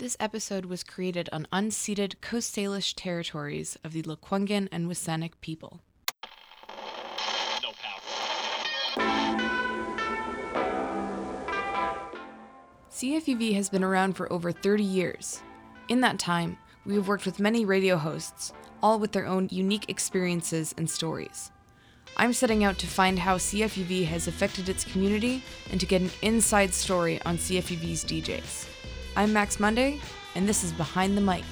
This episode was created on unceded Coast Salish territories of the Lekwungen and WSÁNEĆ people. CFUV has been around for over 30 years. In that time, we have worked with many radio hosts, all with their own unique experiences and stories. I'm setting out to find how CFUV has affected its community and to get an inside story on CFUV's DJs. I'm Max Monday, and this is Behind the Mic.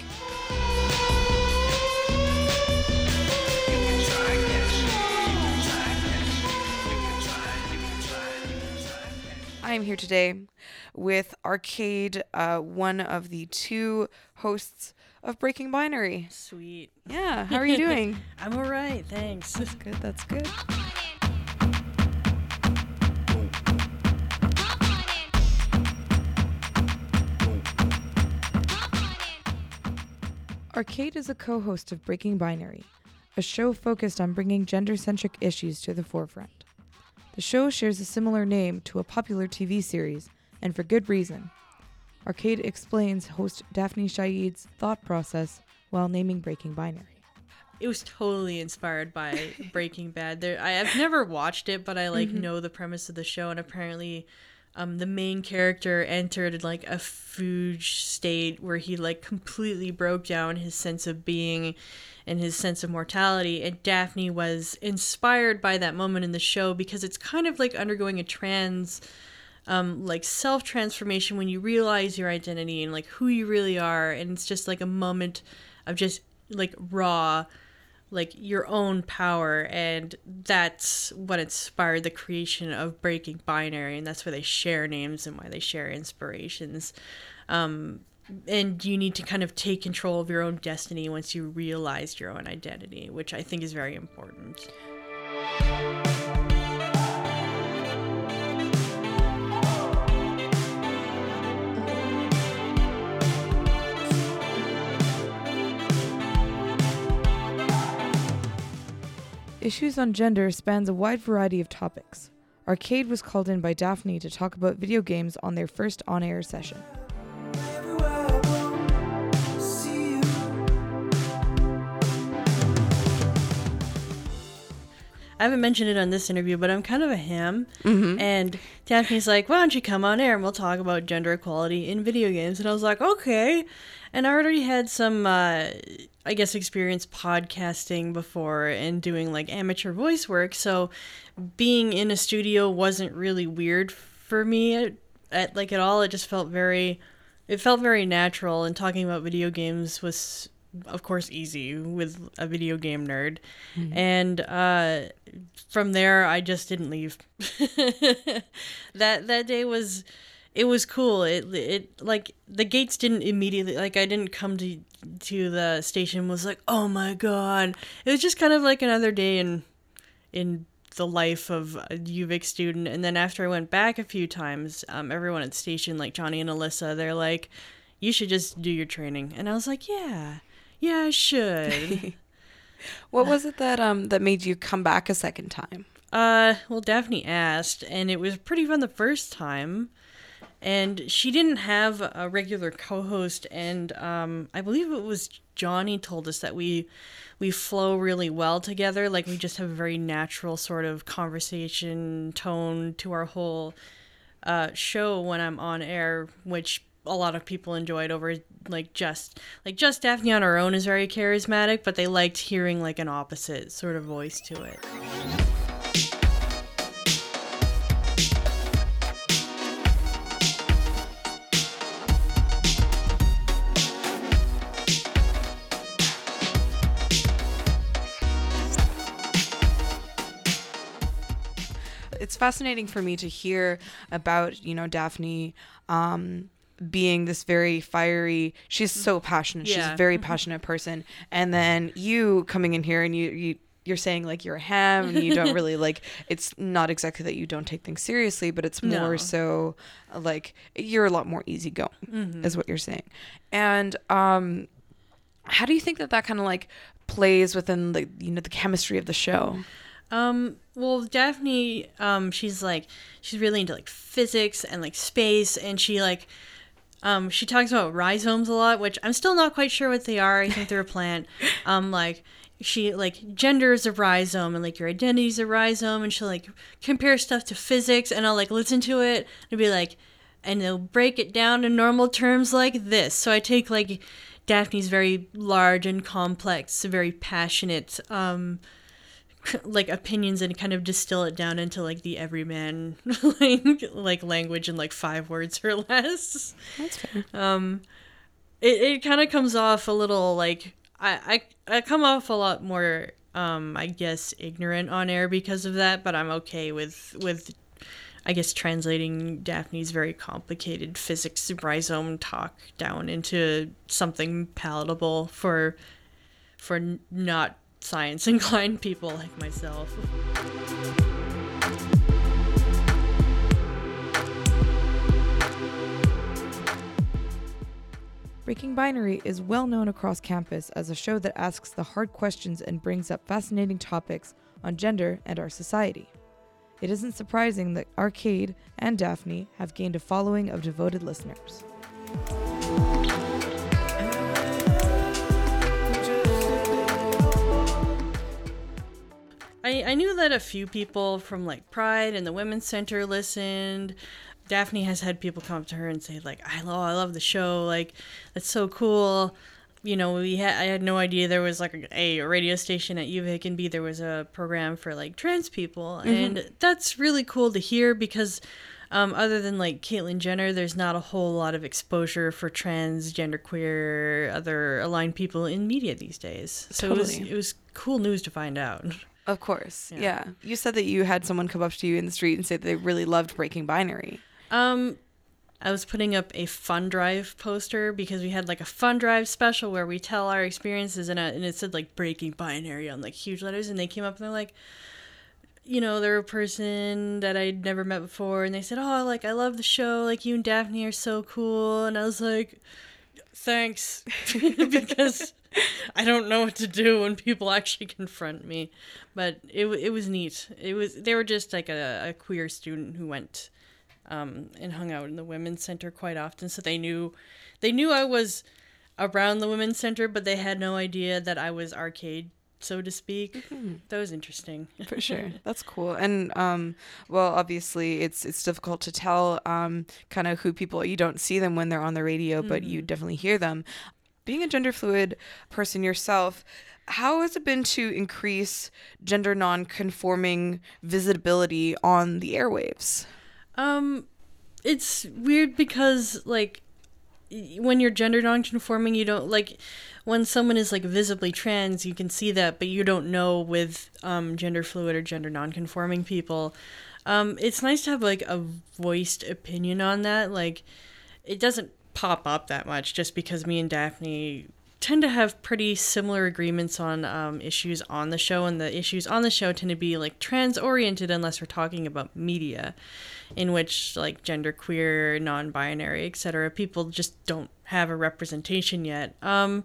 I am here today with Arcade, uh, one of the two hosts of Breaking Binary. Sweet. Yeah, how are you doing? I'm all right, thanks. That's good, that's good. Arcade is a co host of Breaking Binary, a show focused on bringing gender centric issues to the forefront. The show shares a similar name to a popular TV series, and for good reason. Arcade explains host Daphne Shaid's thought process while naming Breaking Binary. It was totally inspired by Breaking Bad. There, I have never watched it, but I like mm-hmm. know the premise of the show, and apparently, um, the main character entered like a fugue state where he like completely broke down his sense of being and his sense of mortality. And Daphne was inspired by that moment in the show because it's kind of like undergoing a trans um, like self transformation when you realize your identity and like who you really are and it's just like a moment of just like raw like your own power and that's what inspired the creation of breaking binary and that's why they share names and why they share inspirations. Um, and you need to kind of take control of your own destiny once you realize your own identity which i think is very important Issues on gender spans a wide variety of topics. Arcade was called in by Daphne to talk about video games on their first on air session. I haven't mentioned it on this interview, but I'm kind of a ham. And Daphne's like, why don't you come on air and we'll talk about gender equality in video games? And I was like, okay. And I already had some, uh, I guess, experienced podcasting before and doing like amateur voice work. So being in a studio wasn't really weird for me at, at like at all. It just felt very, it felt very natural. And talking about video games was of course easy with a video game nerd and uh from there i just didn't leave that that day was it was cool. It it like the gates didn't immediately like i didn't come to to the station was like oh my god. It was just kind of like another day in in the life of a UVic student. And then after i went back a few times um, everyone at the station like johnny and alyssa they're like you should just do your training. And i was like yeah. Yeah i should. What was it that um that made you come back a second time? Uh, well, Daphne asked, and it was pretty fun the first time. And she didn't have a regular co-host, and um, I believe it was Johnny told us that we we flow really well together. Like we just have a very natural sort of conversation tone to our whole uh, show when I'm on air, which a lot of people enjoyed over like just like just Daphne on her own is very charismatic, but they liked hearing like an opposite sort of voice to it. Fascinating for me to hear about, you know, Daphne um being this very fiery she's so passionate she's a very passionate person. And then you coming in here and you, you you're saying like you're a ham and you don't really like it's not exactly that you don't take things seriously but it's more No. so uh, like you're a lot more easygoing is what you're saying. And um how do you think that that kind of like plays within the you know the chemistry of the show Um, well, Daphne, um, she's like, she's really into like physics and like space, and she like, Um, she talks about rhizomes a lot, which I'm still not quite sure what they are. I think they're a plant. Um, like she like gender is a rhizome and like your identity is a rhizome, and she'll like compare stuff to physics, and I'll like listen to it and be like, and they'll break it down in normal terms like this. So I take like Daphne's very large and complex, very passionate. Um, like opinions and kind of distill it down into like the everyman like like language in like five words or less. That's fair. Um, it it kind of comes off a little like I I I come off a lot more um I guess ignorant on air because of that, but I'm okay with with I guess translating Daphne's very complicated physics rhizome talk down into something palatable for for not science inclined people like myself. Breaking Binary is well known across campus as a show that asks the hard questions and brings up fascinating topics on gender and our society. It isn't surprising that Arcade and Daphne have gained a following of devoted listeners. I, I knew that a few people from like Pride and the Women's Center listened. Daphne has had people come up to her and say like, "I love, I love the show. Like, that's so cool." You know, we had I had no idea there was like a, a radio station at UVic and B there was a program for like trans people, and that's really cool to hear because. Um, other than like Caitlyn Jenner, there's not a whole lot of exposure for trans, genderqueer, other aligned people in media these days. So it was it was cool news to find out. Of course, Yeah. yeah. You said that you had someone come up to you in the street and say that they really loved Breaking Binary. Um, I was putting up a fun drive poster because we had like a fun drive special where we tell our experiences and, uh, and it said like breaking binary on like huge letters and they came up and they're like you know they're a person that i'd never met before and they said oh like i love the show like you and daphne are so cool and i was like thanks because i don't know what to do when people actually confront me but it, it was neat it was they were just like a, a queer student who went um, and hung out in the women's center quite often. So they knew, they knew I was around the women's center, but they had no idea that I was arcade, so to speak. That was interesting. For sure. That's cool. And um well obviously it's it's difficult to tell um kind of who people you don't see them when they're on the radio, but you definitely hear them. Being a gender fluid person yourself, how has it been to increase gender non-conforming visibility on the airwaves? Um, it's weird because like when you're gender non-conforming, you don't like when someone is like visibly trans, you can see that, but you don't know with um, gender fluid or gender non-conforming people. Um, it's nice to have like a voiced opinion on that. Like, it doesn't pop up that much just because me and Daphne tend to have pretty similar agreements on um, issues on the show, and the issues on the show tend to be like trans oriented unless we're talking about media, in which like genderqueer, non-binary, etc. People just don't have a representation yet. Um,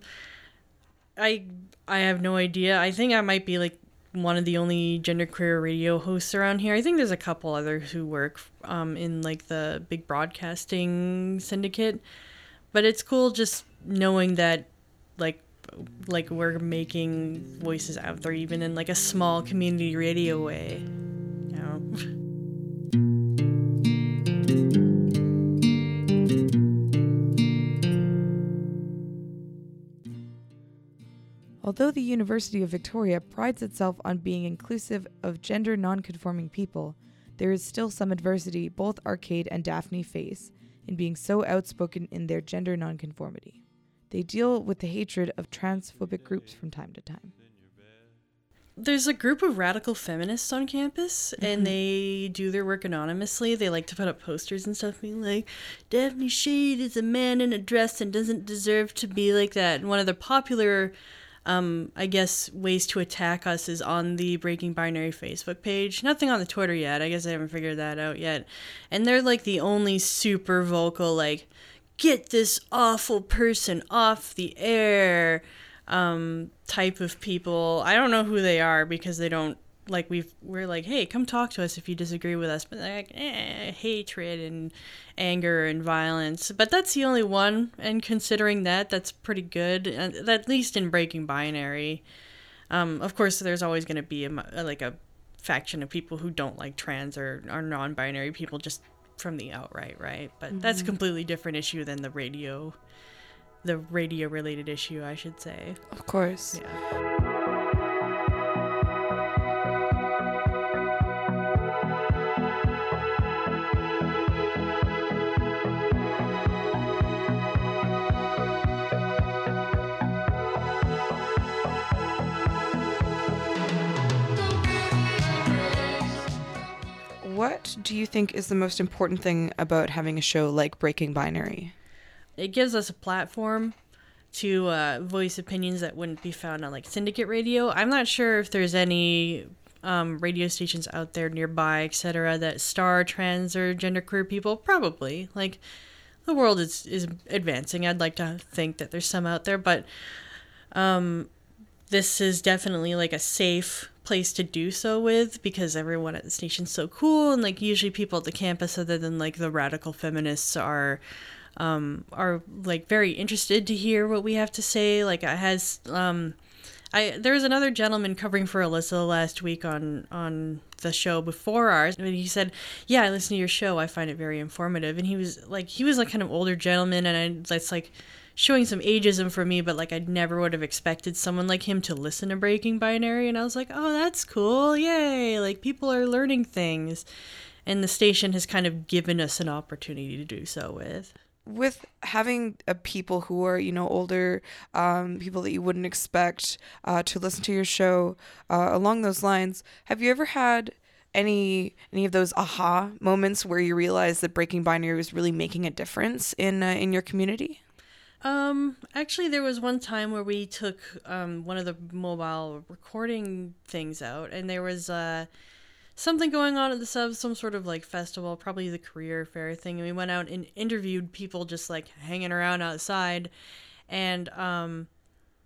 I I have no idea. I think I might be like one of the only genderqueer radio hosts around here. I think there's a couple others who work um, in like the big broadcasting syndicate, but it's cool just knowing that like like we're making voices out there even in like a small community radio way. You know. Although the University of Victoria prides itself on being inclusive of gender nonconforming people, there is still some adversity both Arcade and Daphne face in being so outspoken in their gender nonconformity. They deal with the hatred of transphobic groups from time to time. There's a group of radical feminists on campus, and mm-hmm. they do their work anonymously. They like to put up posters and stuff, being like, Daphne Shade is a man in a dress and doesn't deserve to be like that. And one of the popular, um, I guess, ways to attack us is on the Breaking Binary Facebook page. Nothing on the Twitter yet. I guess I haven't figured that out yet. And they're like the only super vocal, like, get this awful person off the air um type of people i don't know who they are because they don't like we've we're like hey come talk to us if you disagree with us. But like eh, hatred and anger and violence. But that's the only one. And considering that that's pretty good at least in breaking binary. Um, of course there's always going to be a, a, like a faction of people who don't like trans or are non-binary people just from the outright right? But mm-hmm. that's a completely different issue than the radio the radio related issue i should say. Of course. Yeah do you think is the most important thing about having a show like Breaking Binary? It gives us a platform to uh, voice opinions that wouldn't be found on like syndicate radio. I'm not sure if there's any um, radio stations out there nearby, etc., that star trans or genderqueer people. Probably, like the world is is advancing. I'd like to think that there's some out there, but um, this is definitely like a safe place to do so with because everyone at the station's so cool and like usually people at the campus other than like the radical feminists are um are like very interested to hear what we have to say like i has um I there was another gentleman covering for Alyssa last week on on the show before ours, and he said, "Yeah, I listen to your show. I find it very informative." And he was like, he was like kind of older gentleman, and I that's like showing some ageism for me, but like I never would have expected someone like him to listen to Breaking Binary. And I was like, oh, that's cool. Yay. Like people are learning things. And the station has kind of given us an opportunity to do so with. With having uh, people who are, you know, older, um, people that you wouldn't expect uh, to listen to your show uh, along those lines, have you ever had any any of those aha moments where you realize that breaking binary was really making a difference in uh, in your community um, actually, there was one time where we took um, one of the mobile recording things out, and there was uh, something going on at the sub, some sort of like festival, probably the career fair thing. And we went out and interviewed people just like hanging around outside, and um,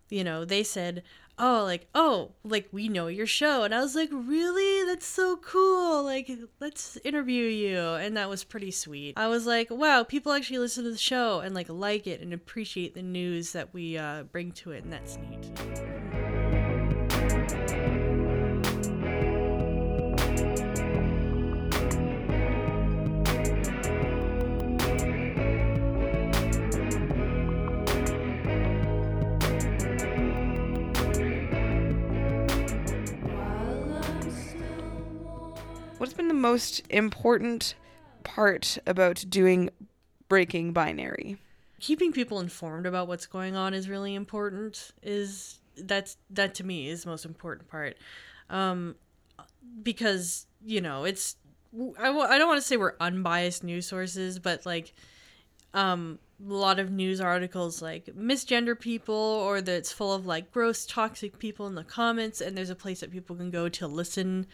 you know, they said, oh like oh like we know your show and i was like really that's so cool like let's interview you and that was pretty sweet. I was like wow people actually listen to the show and like like it and appreciate the news that we uh, bring to it and that's neat What's been the most important part about doing breaking binary? Keeping people informed about what's going on is really important. Is that's that to me is the most important part, um, because you know it's I w- I don't want to say we're unbiased news sources, but like um, a lot of news articles like misgender people or that it's full of like gross toxic people in the comments and there's a place that people can go to listen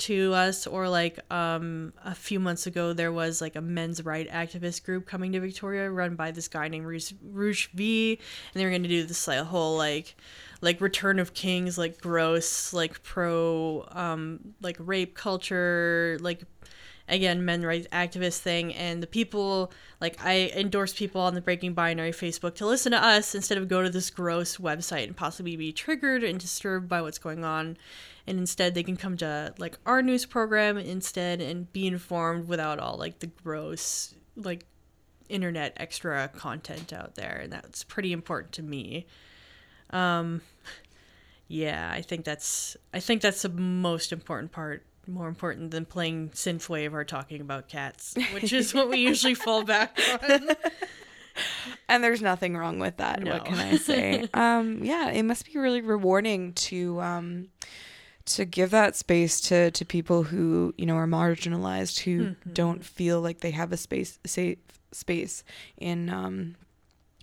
to us or like um a few months ago there was like a men's right activist group coming to Victoria run by this guy named Roosh, V and they were going to do this like whole like like return of kings like gross like pro um like rape culture like again men rights activist thing. And the people like i endorse people on the breaking binary facebook to listen to us instead of go to this gross website and possibly be triggered and disturbed by what's going on and instead they can come to like our news program instead and be informed without all like the gross like internet extra content out there and that's pretty important to me. Um yeah i think that's i think that's the most important part more important than playing synthwave or talking about cats which is what we usually fall back on. And there's nothing wrong with that no. what can i say? Um yeah it must be really rewarding to um to give that space to to people who you know are marginalized who mm-hmm. don't feel like they have a space safe space in um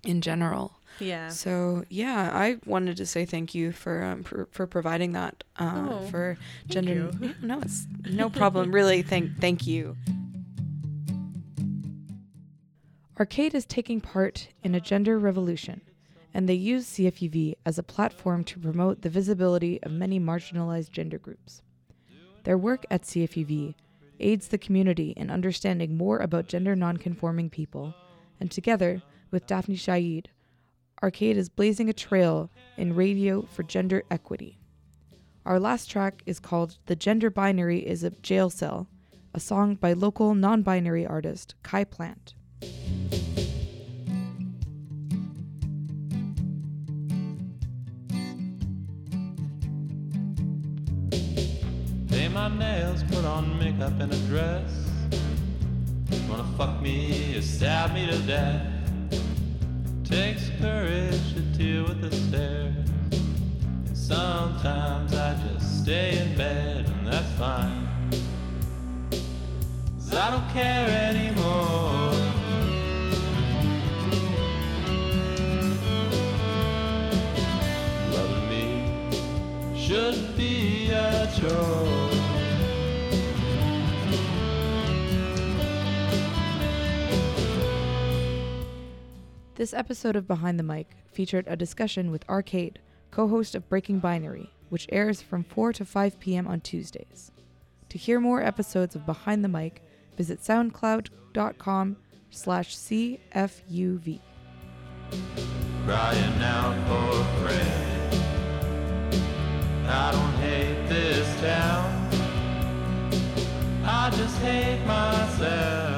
in general. Yeah. So yeah i wanted to say thank you for um for, for providing that uh oh, for gender no it's no problem. Really thank thank you. Arcade is taking part in a gender revolution and they use CFUV as a platform to promote the visibility of many marginalized gender groups. Their work at CFUV aids the community in understanding more about gender nonconforming people, and together with Daphne Shaid, Arcade is blazing a trail in radio for gender equity. Our last track is called The Gender Binary is a Jail Cell, a song by local non binary artist Kai Plant. My nails, put on makeup and a dress. Wanna fuck me or stab me to death. Takes courage to deal with the stairs. And sometimes I just stay in bed, and that's fine. 'Cause I don't care anymore. Loving me should be a chore. This episode of Behind the Mic featured a discussion with Arcade, co host of Breaking Binary, which airs from 4 to 5 p.m. on Tuesdays. To hear more episodes of Behind the Mic, visit soundcloud.com slash CFUV. crying out for a friend. I don't hate this town. I just hate myself.